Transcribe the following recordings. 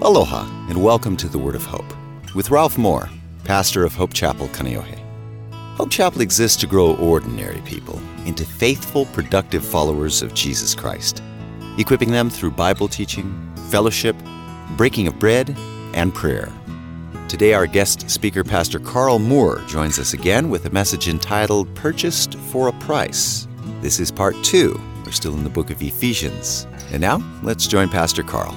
Aloha, and welcome to the Word of Hope with Ralph Moore, pastor of Hope Chapel, Kaneohe. Hope Chapel exists to grow ordinary people into faithful, productive followers of Jesus Christ, equipping them through Bible teaching, fellowship, breaking of bread, and prayer. Today, our guest speaker, Pastor Carl Moore, joins us again with a message entitled Purchased for a Price. This is part two. We're still in the book of Ephesians. And now, let's join Pastor Carl.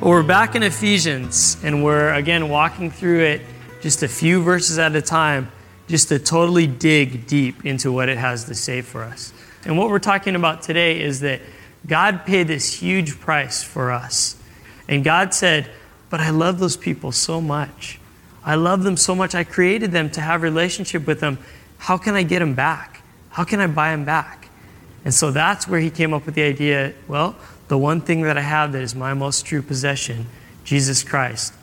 Well, we're back in Ephesians, and we're again walking through it just a few verses at a time, just to totally dig deep into what it has to say for us. And what we're talking about today is that God paid this huge price for us. And God said, But I love those people so much. I love them so much. I created them to have relationship with them. How can I get them back? How can I buy them back? And so that's where he came up with the idea well, the one thing that I have that is my most true possession, Jesus Christ.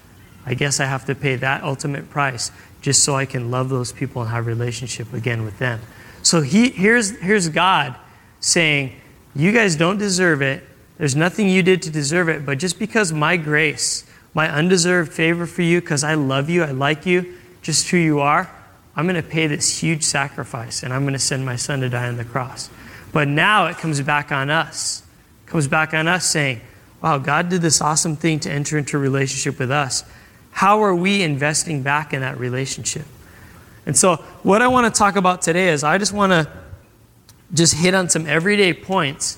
I guess I have to pay that ultimate price just so I can love those people and have relationship again with them. So he, here's, here's God saying, You guys don't deserve it. There's nothing you did to deserve it, but just because my grace, my undeserved favor for you, because I love you, I like you, just who you are, I'm going to pay this huge sacrifice and I'm going to send my son to die on the cross. But now it comes back on us. Comes back on us saying, wow, God did this awesome thing to enter into a relationship with us. How are we investing back in that relationship? And so, what I want to talk about today is I just want to just hit on some everyday points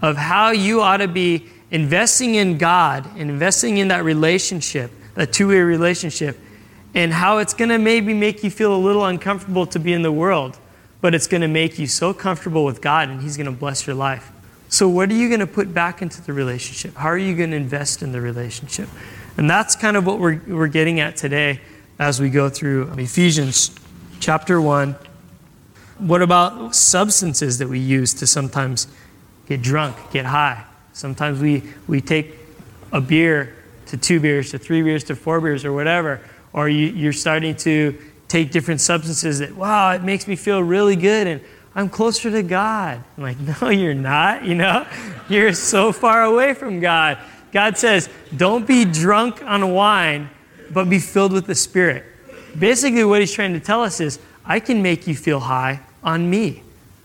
of how you ought to be investing in God and investing in that relationship, that two way relationship, and how it's going to maybe make you feel a little uncomfortable to be in the world, but it's going to make you so comfortable with God and He's going to bless your life. So, what are you going to put back into the relationship? How are you going to invest in the relationship? And that's kind of what we're, we're getting at today as we go through Ephesians chapter 1. What about substances that we use to sometimes get drunk, get high? Sometimes we, we take a beer to two beers, to three beers, to four beers, or whatever. Or you, you're starting to take different substances that, wow, it makes me feel really good. And I'm closer to God. I'm like, no, you're not, you know? You're so far away from God. God says, don't be drunk on wine, but be filled with the Spirit. Basically, what he's trying to tell us is, I can make you feel high on me.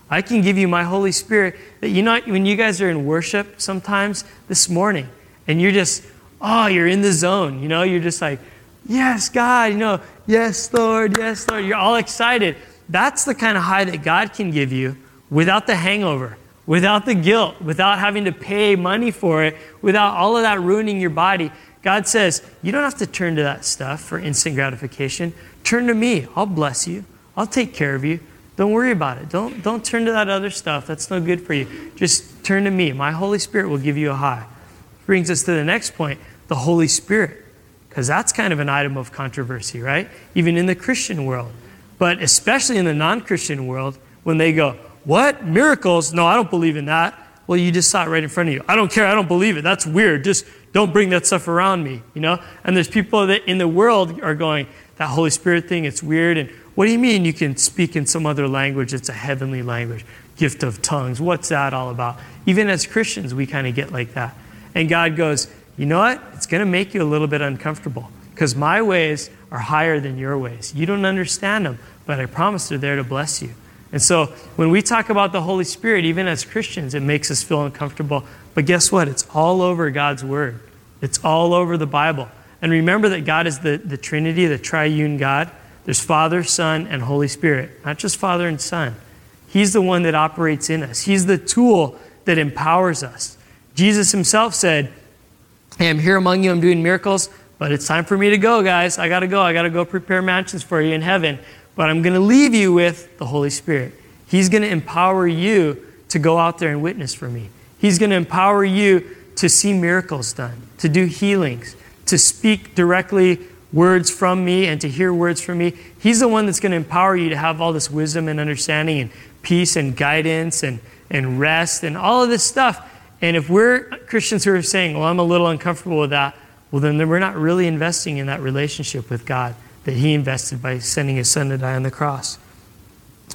I can give you my Holy Spirit. That you know, when you guys are in worship sometimes this morning, and you're just, oh, you're in the zone. You know, you're just like, yes, God. You know, yes, Lord, yes, Lord. You're all excited. That's the kind of high that God can give you without the hangover, without the guilt, without having to pay money for it, without all of that ruining your body. God says, You don't have to turn to that stuff for instant gratification. Turn to me. I'll bless you. I'll take care of you. Don't worry about it. Don't, don't turn to that other stuff. That's no good for you. Just turn to me. My Holy Spirit will give you a high. Brings us to the next point the Holy Spirit. Because that's kind of an item of controversy, right? Even in the Christian world. But especially in the non Christian world, when they go, What? Miracles? No, I don't believe in that. Well, you just saw it right in front of you. I don't care. I don't believe it. That's weird. Just don't bring that stuff around me, you know? And there's people that in the world are going, That Holy Spirit thing, it's weird. And what do you mean you can speak in some other language? It's a heavenly language, gift of tongues. What's that all about? Even as Christians, we kind of get like that. And God goes, You know what? It's going to make you a little bit uncomfortable because my ways are higher than your ways. You don't understand them, but I promise they're there to bless you. And so when we talk about the Holy Spirit, even as Christians, it makes us feel uncomfortable. But guess what? It's all over God's Word, it's all over the Bible. And remember that God is the, the Trinity, the triune God. There's Father, Son, and Holy Spirit, not just Father and Son. He's the one that operates in us, He's the tool that empowers us. Jesus Himself said, Hey, I'm here among you, I'm doing miracles, but it's time for me to go, guys. I got to go. I got to go prepare mansions for you in heaven. But I'm going to leave you with the Holy Spirit. He's going to empower you to go out there and witness for me. He's going to empower you to see miracles done, to do healings, to speak directly words from me and to hear words from me. He's the one that's going to empower you to have all this wisdom and understanding and peace and guidance and, and rest and all of this stuff. And if we're Christians who are saying, well, I'm a little uncomfortable with that, well, then we're not really investing in that relationship with God that He invested by sending His Son to die on the cross.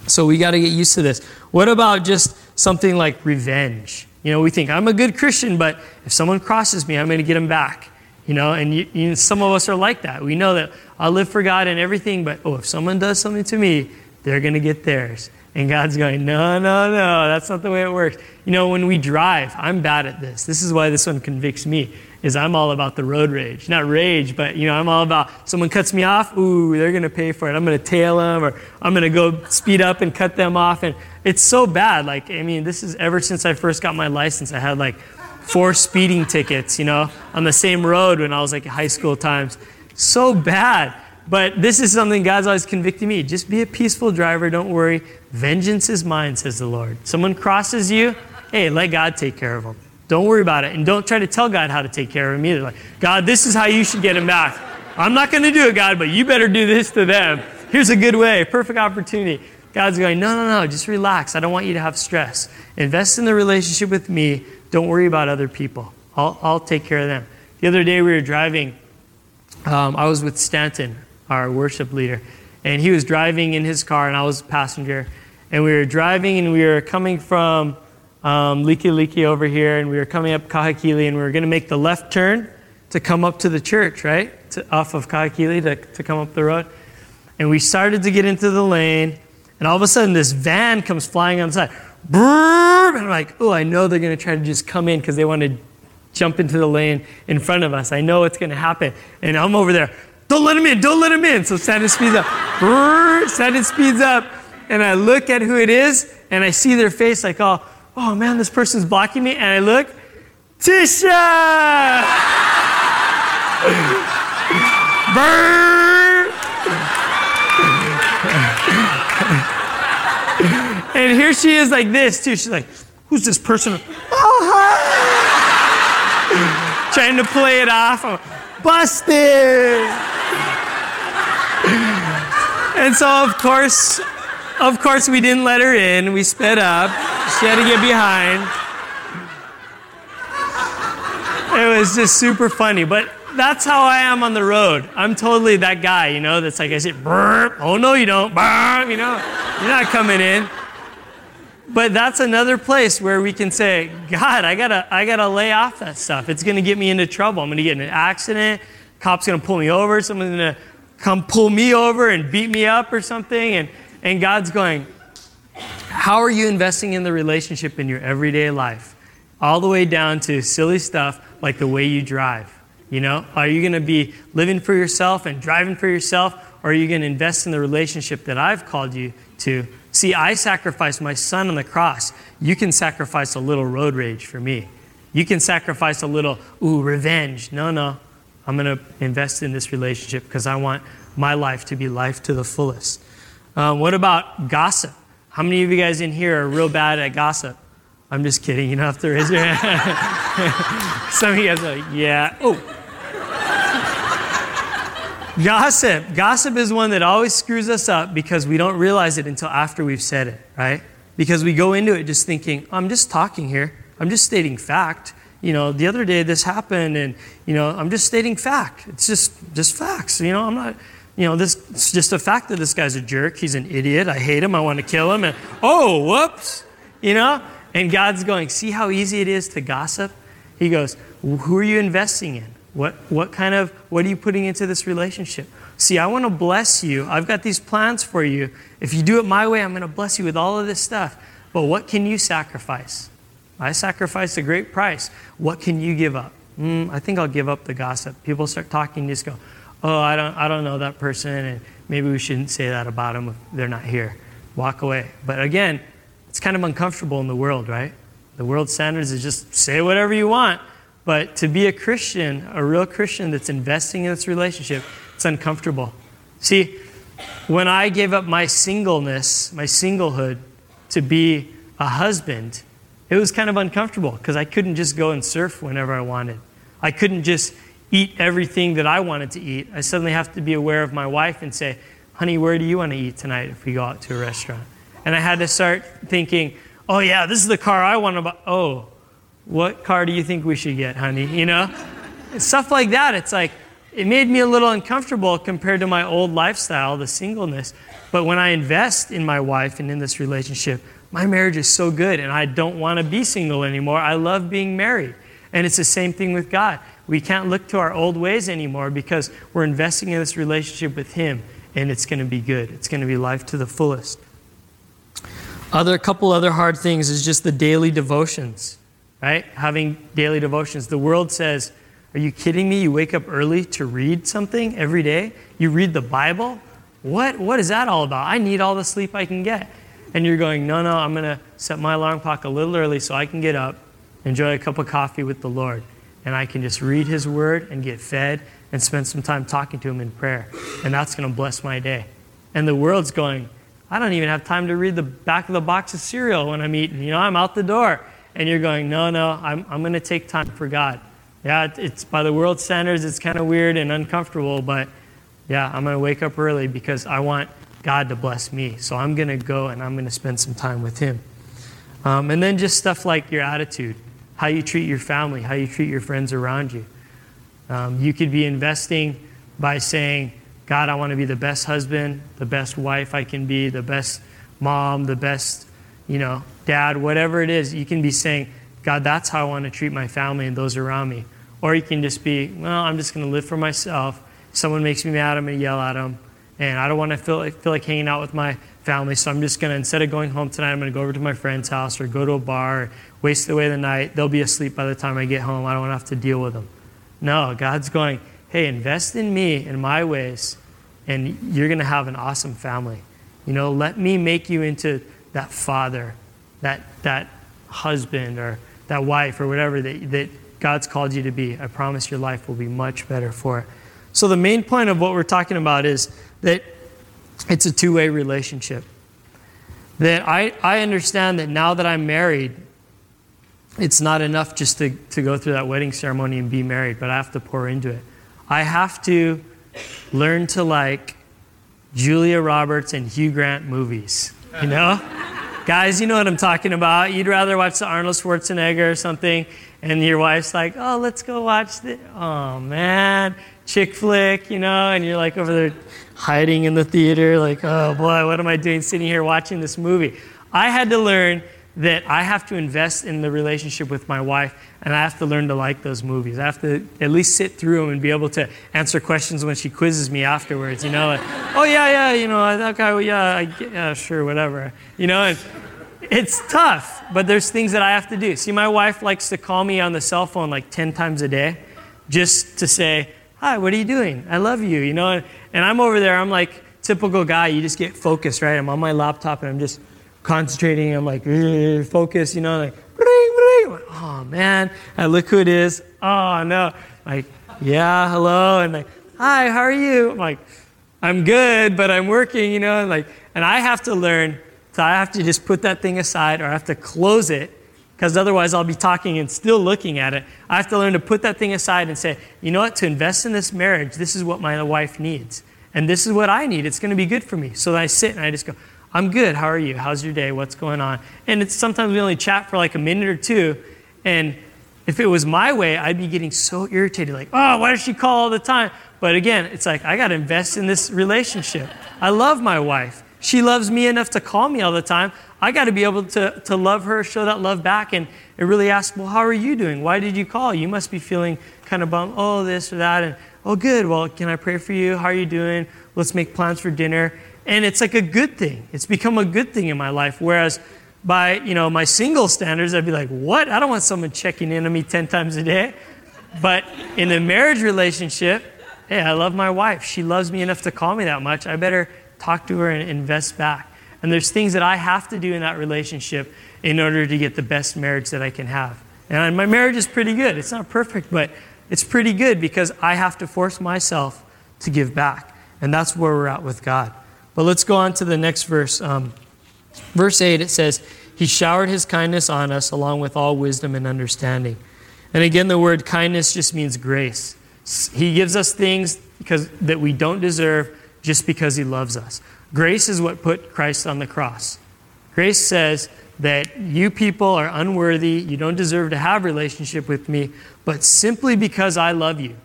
So we got to get used to this. What about just something like revenge? You know, we think, I'm a good Christian, but if someone crosses me, I'm going to get them back. You know, and you, you, some of us are like that. We know that I live for God and everything, but oh, if someone does something to me, they're going to get theirs. And God's going, no, no, no, that's not the way it works. You know, when we drive, I'm bad at this. This is why this one convicts me, is I'm all about the road rage. Not rage, but, you know, I'm all about someone cuts me off, ooh, they're going to pay for it. I'm going to tail them or I'm going to go speed up and cut them off. And it's so bad. Like, I mean, this is ever since I first got my license, I had like four speeding tickets, you know, on the same road when I was like high school times. So bad. But this is something God's always convicting me. Just be a peaceful driver. Don't worry. Vengeance is mine, says the Lord. Someone crosses you, hey, let God take care of them. Don't worry about it. And don't try to tell God how to take care of him either. Like, God, this is how you should get him back. I'm not going to do it, God, but you better do this to them. Here's a good way, perfect opportunity. God's going, no, no, no, just relax. I don't want you to have stress. Invest in the relationship with me. Don't worry about other people. I'll, I'll take care of them. The other day we were driving. Um, I was with Stanton, our worship leader, and he was driving in his car, and I was a passenger. And we were driving, and we were coming from um, Likelike over here, and we were coming up Kahekili, and we were going to make the left turn to come up to the church, right? To, off of Kahekili to, to come up the road. And we started to get into the lane, and all of a sudden, this van comes flying on the side. Brrr, and I'm like, oh, I know they're going to try to just come in because they want to jump into the lane in front of us. I know it's going to happen. And I'm over there, don't let him in, don't let him in. So Stanton speeds up. Brrr, Stanton speeds up. And I look at who it is, and I see their face like, oh, oh man, this person's blocking me. And I look, Tisha! Burn! and here she is like this, too. She's like, who's this person? Oh, hi! Trying to play it off. I'm, Busted! and so, of course, of course, we didn't let her in. We sped up. She had to get behind. It was just super funny. But that's how I am on the road. I'm totally that guy, you know, that's like I say, burp. Oh, no, you don't. Burp, you know, you're not coming in. But that's another place where we can say, God, I gotta, I gotta lay off that stuff. It's gonna get me into trouble. I'm gonna get in an accident. Cop's gonna pull me over. Someone's gonna come pull me over and beat me up or something. And and God's going, How are you investing in the relationship in your everyday life? All the way down to silly stuff like the way you drive. You know, are you going to be living for yourself and driving for yourself, or are you going to invest in the relationship that I've called you to? See, I sacrificed my son on the cross. You can sacrifice a little road rage for me. You can sacrifice a little, ooh, revenge. No, no. I'm going to invest in this relationship because I want my life to be life to the fullest. Um, what about gossip? How many of you guys in here are real bad at gossip? I'm just kidding. You don't have to raise your hand. Some of you guys are like, yeah. Oh. gossip. Gossip is one that always screws us up because we don't realize it until after we've said it, right? Because we go into it just thinking, I'm just talking here. I'm just stating fact. You know, the other day this happened and, you know, I'm just stating fact. It's just just facts. You know, I'm not you know, this it's just the fact that this guy's a jerk. He's an idiot. I hate him. I want to kill him. And oh, whoops, you know. And God's going, see how easy it is to gossip. He goes, who are you investing in? What what kind of what are you putting into this relationship? See, I want to bless you. I've got these plans for you. If you do it my way, I'm going to bless you with all of this stuff. But what can you sacrifice? I sacrificed a great price. What can you give up? Mm, I think I'll give up the gossip. People start talking, just go, oh, I don't, I don't know that person, and maybe we shouldn't say that about them if they're not here. Walk away. But again, it's kind of uncomfortable in the world, right? The world standards is just say whatever you want. But to be a Christian, a real Christian that's investing in this relationship, it's uncomfortable. See, when I gave up my singleness, my singlehood, to be a husband, it was kind of uncomfortable because I couldn't just go and surf whenever I wanted. I couldn't just eat everything that I wanted to eat. I suddenly have to be aware of my wife and say, honey, where do you want to eat tonight if we go out to a restaurant? And I had to start thinking, oh, yeah, this is the car I want to buy. Oh, what car do you think we should get, honey? You know? Stuff like that. It's like, it made me a little uncomfortable compared to my old lifestyle, the singleness. But when I invest in my wife and in this relationship, my marriage is so good and I don't want to be single anymore. I love being married. And it's the same thing with God. We can't look to our old ways anymore because we're investing in this relationship with Him, and it's going to be good. It's going to be life to the fullest. Other couple other hard things is just the daily devotions, right? Having daily devotions. The world says, "Are you kidding me? You wake up early to read something every day? You read the Bible? What what is that all about? I need all the sleep I can get." And you're going, "No, no, I'm going to set my alarm clock a little early so I can get up, enjoy a cup of coffee with the Lord, and I can just read his word and get fed and spend some time talking to him in prayer. And that's going to bless my day." And the world's going, I don't even have time to read the back of the box of cereal when I'm eating. You know, I'm out the door. And you're going, no, no, I'm, I'm going to take time for God. Yeah, it's by the world standards, it's kind of weird and uncomfortable, but yeah, I'm going to wake up early because I want God to bless me. So I'm going to go and I'm going to spend some time with Him. Um, and then just stuff like your attitude, how you treat your family, how you treat your friends around you. Um, you could be investing by saying, God, I want to be the best husband, the best wife I can be, the best mom, the best, you know, dad, whatever it is. You can be saying, God, that's how I want to treat my family and those around me. Or you can just be, well, I'm just going to live for myself. Someone makes me mad, I'm going to yell at them. And I don't want to feel feel like hanging out with my family, so I'm just going to, instead of going home tonight, I'm going to go over to my friend's house or go to a bar, waste away the night. They'll be asleep by the time I get home. I don't want to have to deal with them. No, God's going, hey, invest in me in my ways, and you're going to have an awesome family. You know, let me make you into that father, that, that husband, or that wife, or whatever that, that God's called you to be. I promise your life will be much better for it. So, the main point of what we're talking about is that it's a two way relationship. That I, I understand that now that I'm married, it's not enough just to, to go through that wedding ceremony and be married, but I have to pour into it. I have to learn to like Julia Roberts and Hugh Grant movies. You know? Guys, you know what I'm talking about. You'd rather watch the Arnold Schwarzenegger or something, and your wife's like, oh, let's go watch the, oh man, chick flick, you know, and you're like over there hiding in the theater, like, oh boy, what am I doing sitting here watching this movie? I had to learn that I have to invest in the relationship with my wife and I have to learn to like those movies. I have to at least sit through them and be able to answer questions when she quizzes me afterwards, you know, like, oh yeah, yeah, you know, that guy, yeah, I, yeah, sure, whatever, you know, and it's tough, but there's things that I have to do. See, my wife likes to call me on the cell phone like 10 times a day just to say, hi, what are you doing? I love you, you know, and, I'm over there, I'm like, typical guy, you just get focused, right? I'm on my laptop and I'm just concentrating. I'm like, focus, you know, like, bring, bring. oh man, I look who it is. Oh no, like, yeah, hello, and like, hi, how are you? I'm like, I'm good, but I'm working, you know, and like, and I have to learn. So I have to just put that thing aside, or I have to close it, because otherwise I'll be talking and still looking at it. I have to learn to put that thing aside and say, you know what? To invest in this marriage, this is what my wife needs, and this is what I need. It's going to be good for me. So I sit and I just go, I'm good. How are you? How's your day? What's going on? And it's sometimes we only chat for like a minute or two. And if it was my way, I'd be getting so irritated, like, oh, why does she call all the time? But again, it's like, I got to invest in this relationship. I love my wife. She loves me enough to call me all the time. I got to be able to, to love her, show that love back, and, and really ask, well, how are you doing? Why did you call? You must be feeling kind of bummed. Oh, this or that. And, oh, good. Well, can I pray for you? How are you doing? Let's make plans for dinner and it's like a good thing. It's become a good thing in my life. Whereas by you know my single standards, I'd be like, what? I don't want someone checking in on me ten times a day. But in a marriage relationship, hey, I love my wife. She loves me enough to call me that much. I better talk to her and invest back. And there's things that I have to do in that relationship in order to get the best marriage that I can have. And my marriage is pretty good. It's not perfect, but it's pretty good because I have to force myself to give back. And that's where we're at with God. But let's go on to the next verse. Um, verse 8, it says, He showered His kindness on us along with all wisdom and understanding. And again, the word kindness just means grace. He gives us things because, that we don't deserve just because He loves us. Grace is what put Christ on the cross. Grace says that you people are unworthy, you don't deserve to have relationship with me, but simply because I love you,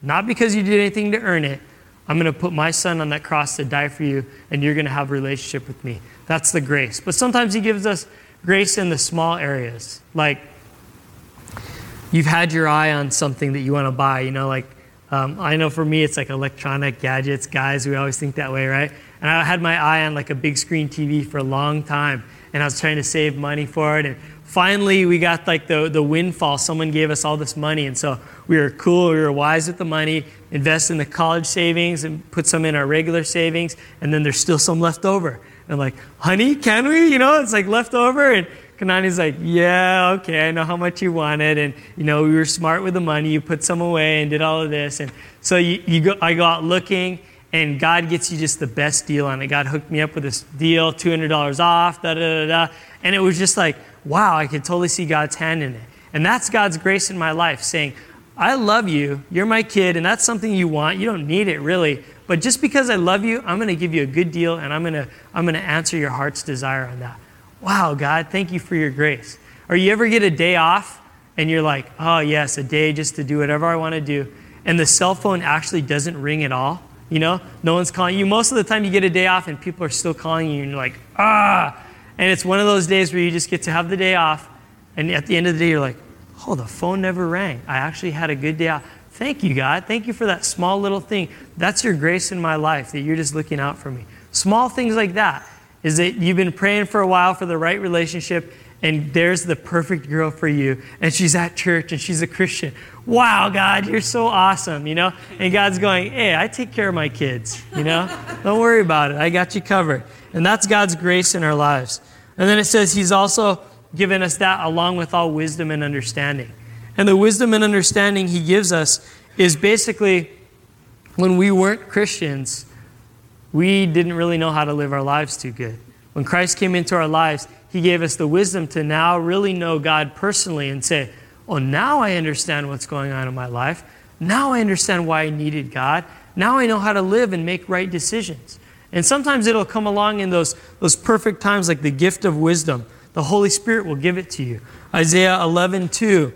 not because you did anything to earn it, I'm going to put my son on that cross to die for you, and you're going to have a relationship with me. That's the grace. But sometimes he gives us grace in the small areas. Like, you've had your eye on something that you want to buy. You know, like um, I know for me, it's like electronic gadgets. Guys, we always think that way, right? And I had my eye on like a big screen TV for a long time, and I was trying to save money for it. And finally, we got like the, the windfall. Someone gave us all this money, and so we were cool, we were wise with the money, invest in the college savings and put some in our regular savings, and then there's still some left over. And I'm like, honey, can we? You know, it's like left over. And Kanani's like, yeah, okay, I know how much you wanted. And, you know, we were smart with the money. You put some away and did all of this. And so you, you go, I go out looking, and God gets you just the best deal on it. God hooked me up with this deal, $200 off, da da da da. And it was just like, wow, I could totally see God's hand in it. And that's God's grace in my life, saying, I love you, you're my kid, and that's something you want. You don't need it really. But just because I love you, I'm going to give you a good deal, and I'm going to, I'm going to answer your heart's desire on that. Wow, God, thank you for your grace. Or you ever get a day off and you're like, oh, yes, a day just to do whatever I want to do. And the cell phone actually doesn't ring at all. You know, no one's calling you. Most of the time, you get a day off and people are still calling you, and you're like, ah. And it's one of those days where you just get to have the day off. And at the end of the day, you're like, oh, the phone never rang. I actually had a good day off. Thank you, God. Thank you for that small little thing. That's your grace in my life that you're just looking out for me. Small things like that is that you've been praying for a while for the right relationship, and there's the perfect girl for you, and she's at church and she's a Christian. Wow, God, you're so awesome, you know? And God's going, hey, I take care of my kids, you know? Don't worry about it. I got you covered. And that's God's grace in our lives. And then it says He's also given us that along with all wisdom and understanding. And the wisdom and understanding He gives us is basically when we weren't Christians, we didn't really know how to live our lives too good. When Christ came into our lives, He gave us the wisdom to now really know God personally and say, Oh, now I understand what's going on in my life. Now I understand why I needed God. Now I know how to live and make right decisions. And sometimes it'll come along in those, those perfect times, like the gift of wisdom. The Holy Spirit will give it to you. Isaiah 11 2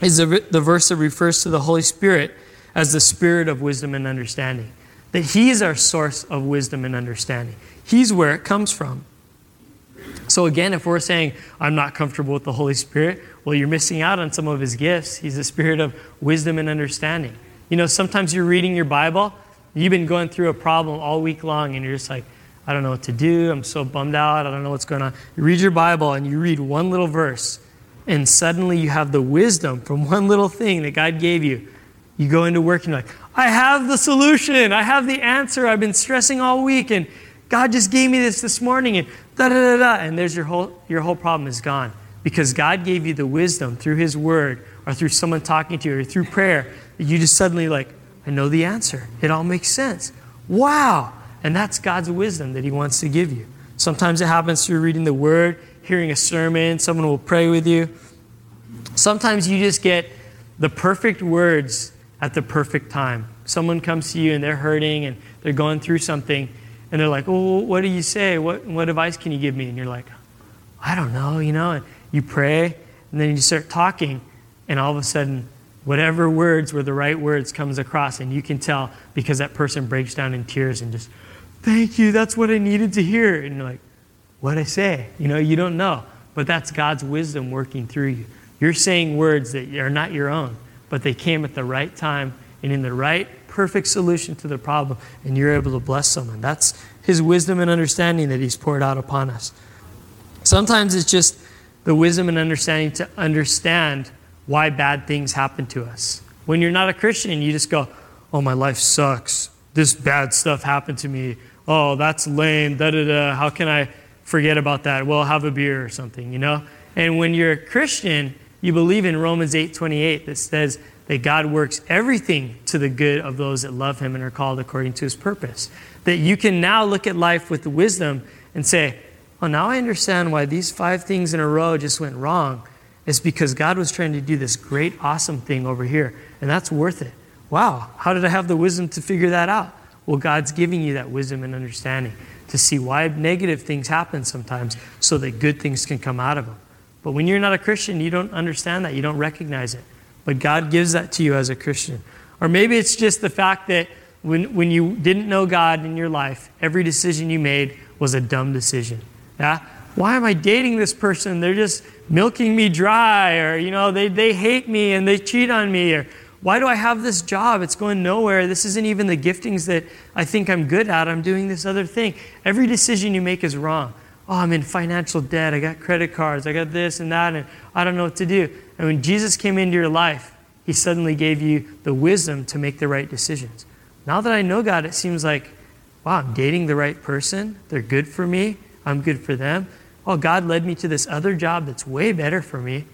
is the, the verse that refers to the Holy Spirit as the spirit of wisdom and understanding that He is our source of wisdom and understanding. He's where it comes from. So, again, if we're saying, I'm not comfortable with the Holy Spirit, well, you're missing out on some of His gifts. He's the spirit of wisdom and understanding. You know, sometimes you're reading your Bible, you've been going through a problem all week long, and you're just like, I don't know what to do. I'm so bummed out. I don't know what's going on. You read your Bible and you read one little verse, and suddenly you have the wisdom from one little thing that God gave you. You go into work and you're like, I have the solution. I have the answer. I've been stressing all week, and God just gave me this this morning, and da da da da. And there's your whole, your whole problem is gone because God gave you the wisdom through His Word or through someone talking to you or through prayer that you just suddenly, like, I know the answer. It all makes sense. Wow. And that's God's wisdom that He wants to give you. Sometimes it happens through reading the Word, hearing a sermon, someone will pray with you. Sometimes you just get the perfect words at the perfect time. Someone comes to you and they're hurting and they're going through something, and they're like, Oh, what do you say? What, what advice can you give me? And you're like, I don't know, you know. And you pray, and then you start talking, and all of a sudden, whatever words were the right words comes across, and you can tell because that person breaks down in tears and just, Thank you, that's what I needed to hear. And you're like, What'd I say? You know, you don't know. But that's God's wisdom working through you. You're saying words that are not your own but they came at the right time and in the right, perfect solution to the problem, and you're able to bless someone. That's His wisdom and understanding that He's poured out upon us. Sometimes it's just the wisdom and understanding to understand why bad things happen to us. When you're not a Christian, you just go, Oh, my life sucks. This bad stuff happened to me. Oh, that's lame. Da da da. How can I forget about that? Well, have a beer or something, you know? And when you're a Christian, you believe in Romans 8:28 that says that God works everything to the good of those that love him and are called according to his purpose. That you can now look at life with wisdom and say, "Oh, now I understand why these five things in a row just went wrong. It's because God was trying to do this great awesome thing over here, and that's worth it." Wow, how did I have the wisdom to figure that out? Well, God's giving you that wisdom and understanding to see why negative things happen sometimes so that good things can come out of them. But when you're not a Christian, you don't understand that. You don't recognize it. But God gives that to you as a Christian. Or maybe it's just the fact that when, when you didn't know God in your life, every decision you made was a dumb decision. Yeah? Why am I dating this person? They're just milking me dry, or, you know, they, they hate me and they cheat on me, or why do I have this job? It's going nowhere. This isn't even the giftings that I think I'm good at. I'm doing this other thing. Every decision you make is wrong. Oh, I'm in financial debt. I got credit cards. I got this and that, and I don't know what to do. And when Jesus came into your life, he suddenly gave you the wisdom to make the right decisions. Now that I know God, it seems like, wow, I'm dating the right person. They're good for me. I'm good for them. Oh, God led me to this other job that's way better for me.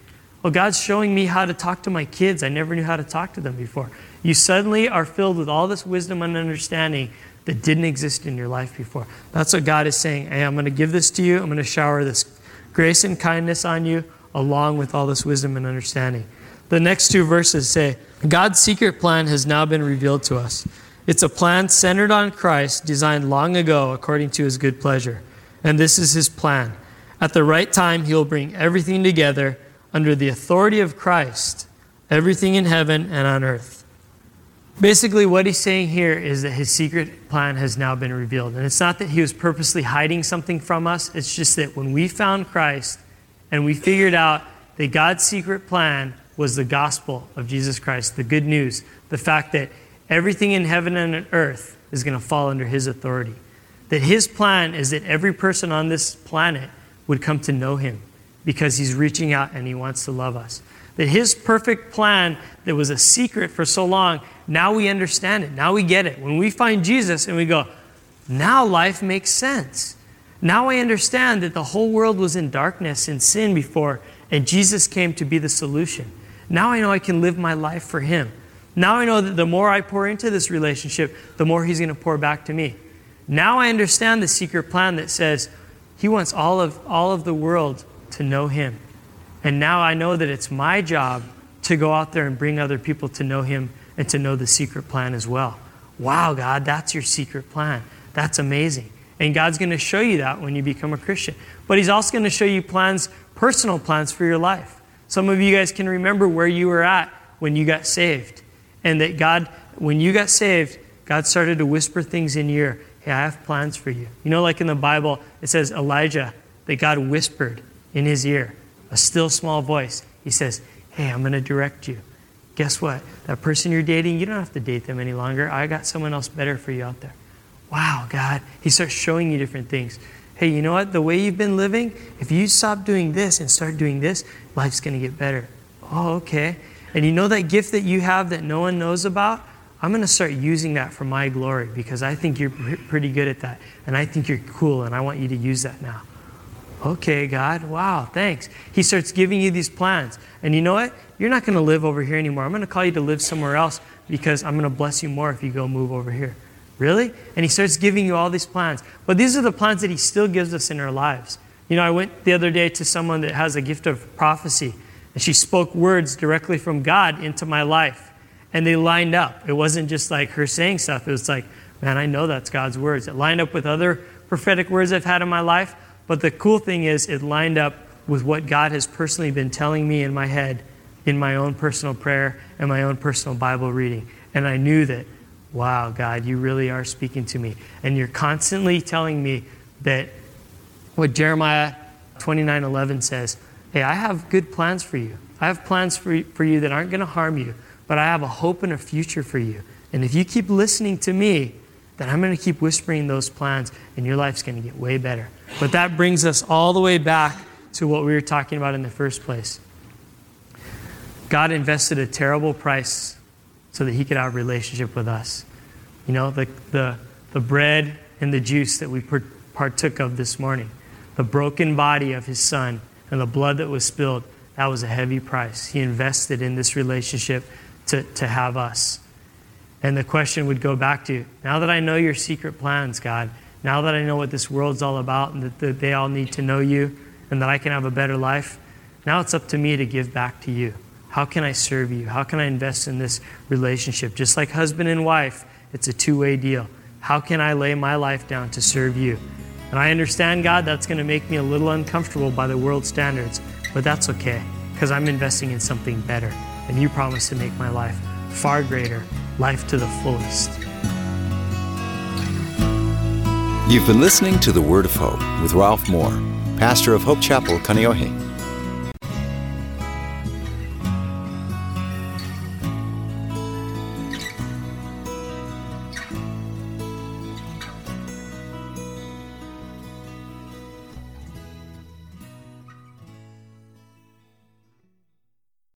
Well, God's showing me how to talk to my kids. I never knew how to talk to them before. You suddenly are filled with all this wisdom and understanding that didn't exist in your life before. That's what God is saying. Hey, I'm going to give this to you. I'm going to shower this grace and kindness on you, along with all this wisdom and understanding. The next two verses say, God's secret plan has now been revealed to us. It's a plan centered on Christ, designed long ago according to his good pleasure. And this is his plan. At the right time, he will bring everything together under the authority of Christ, everything in heaven and on earth. Basically, what he's saying here is that his secret plan has now been revealed. And it's not that he was purposely hiding something from us, it's just that when we found Christ and we figured out that God's secret plan was the gospel of Jesus Christ, the good news, the fact that everything in heaven and on earth is going to fall under his authority. That his plan is that every person on this planet would come to know him because he's reaching out and he wants to love us. That his perfect plan that was a secret for so long, now we understand it. Now we get it. When we find Jesus and we go, now life makes sense. Now I understand that the whole world was in darkness and sin before, and Jesus came to be the solution. Now I know I can live my life for him. Now I know that the more I pour into this relationship, the more he's going to pour back to me. Now I understand the secret plan that says he wants all of, all of the world to know Him. And now I know that it's my job to go out there and bring other people to know Him and to know the secret plan as well. Wow, God, that's your secret plan. That's amazing. And God's going to show you that when you become a Christian. But He's also going to show you plans, personal plans for your life. Some of you guys can remember where you were at when you got saved. And that God, when you got saved, God started to whisper things in your ear. Hey, I have plans for you. You know, like in the Bible, it says Elijah, that God whispered in his ear, a still small voice. He says, Hey, I'm going to direct you. Guess what? That person you're dating, you don't have to date them any longer. I got someone else better for you out there. Wow, God. He starts showing you different things. Hey, you know what? The way you've been living, if you stop doing this and start doing this, life's going to get better. Oh, okay. And you know that gift that you have that no one knows about? I'm going to start using that for my glory because I think you're pretty good at that. And I think you're cool, and I want you to use that now. Okay, God, wow, thanks. He starts giving you these plans. And you know what? You're not going to live over here anymore. I'm going to call you to live somewhere else because I'm going to bless you more if you go move over here. Really? And he starts giving you all these plans. But these are the plans that he still gives us in our lives. You know, I went the other day to someone that has a gift of prophecy, and she spoke words directly from God into my life. And they lined up. It wasn't just like her saying stuff, it was like, man, I know that's God's words. It lined up with other prophetic words I've had in my life but the cool thing is, it lined up with what God has personally been telling me in my head in my own personal prayer and my own personal Bible reading. And I knew that, wow, God, you really are speaking to me. And you're constantly telling me that what Jeremiah 29 11 says, hey, I have good plans for you. I have plans for, for you that aren't going to harm you, but I have a hope and a future for you. And if you keep listening to me, then I'm going to keep whispering those plans, and your life's going to get way better. But that brings us all the way back to what we were talking about in the first place. God invested a terrible price so that He could have a relationship with us. You know, the, the, the bread and the juice that we partook of this morning, the broken body of His Son, and the blood that was spilled, that was a heavy price. He invested in this relationship to, to have us. And the question would go back to now that I know your secret plans, God, now that I know what this world's all about and that, that they all need to know you and that I can have a better life, now it's up to me to give back to you. How can I serve you? How can I invest in this relationship? Just like husband and wife, it's a two way deal. How can I lay my life down to serve you? And I understand, God, that's going to make me a little uncomfortable by the world standards, but that's okay because I'm investing in something better. And you promise to make my life far greater life to the fullest. You've been listening to The Word of Hope with Ralph Moore, pastor of Hope Chapel, Kaneohe.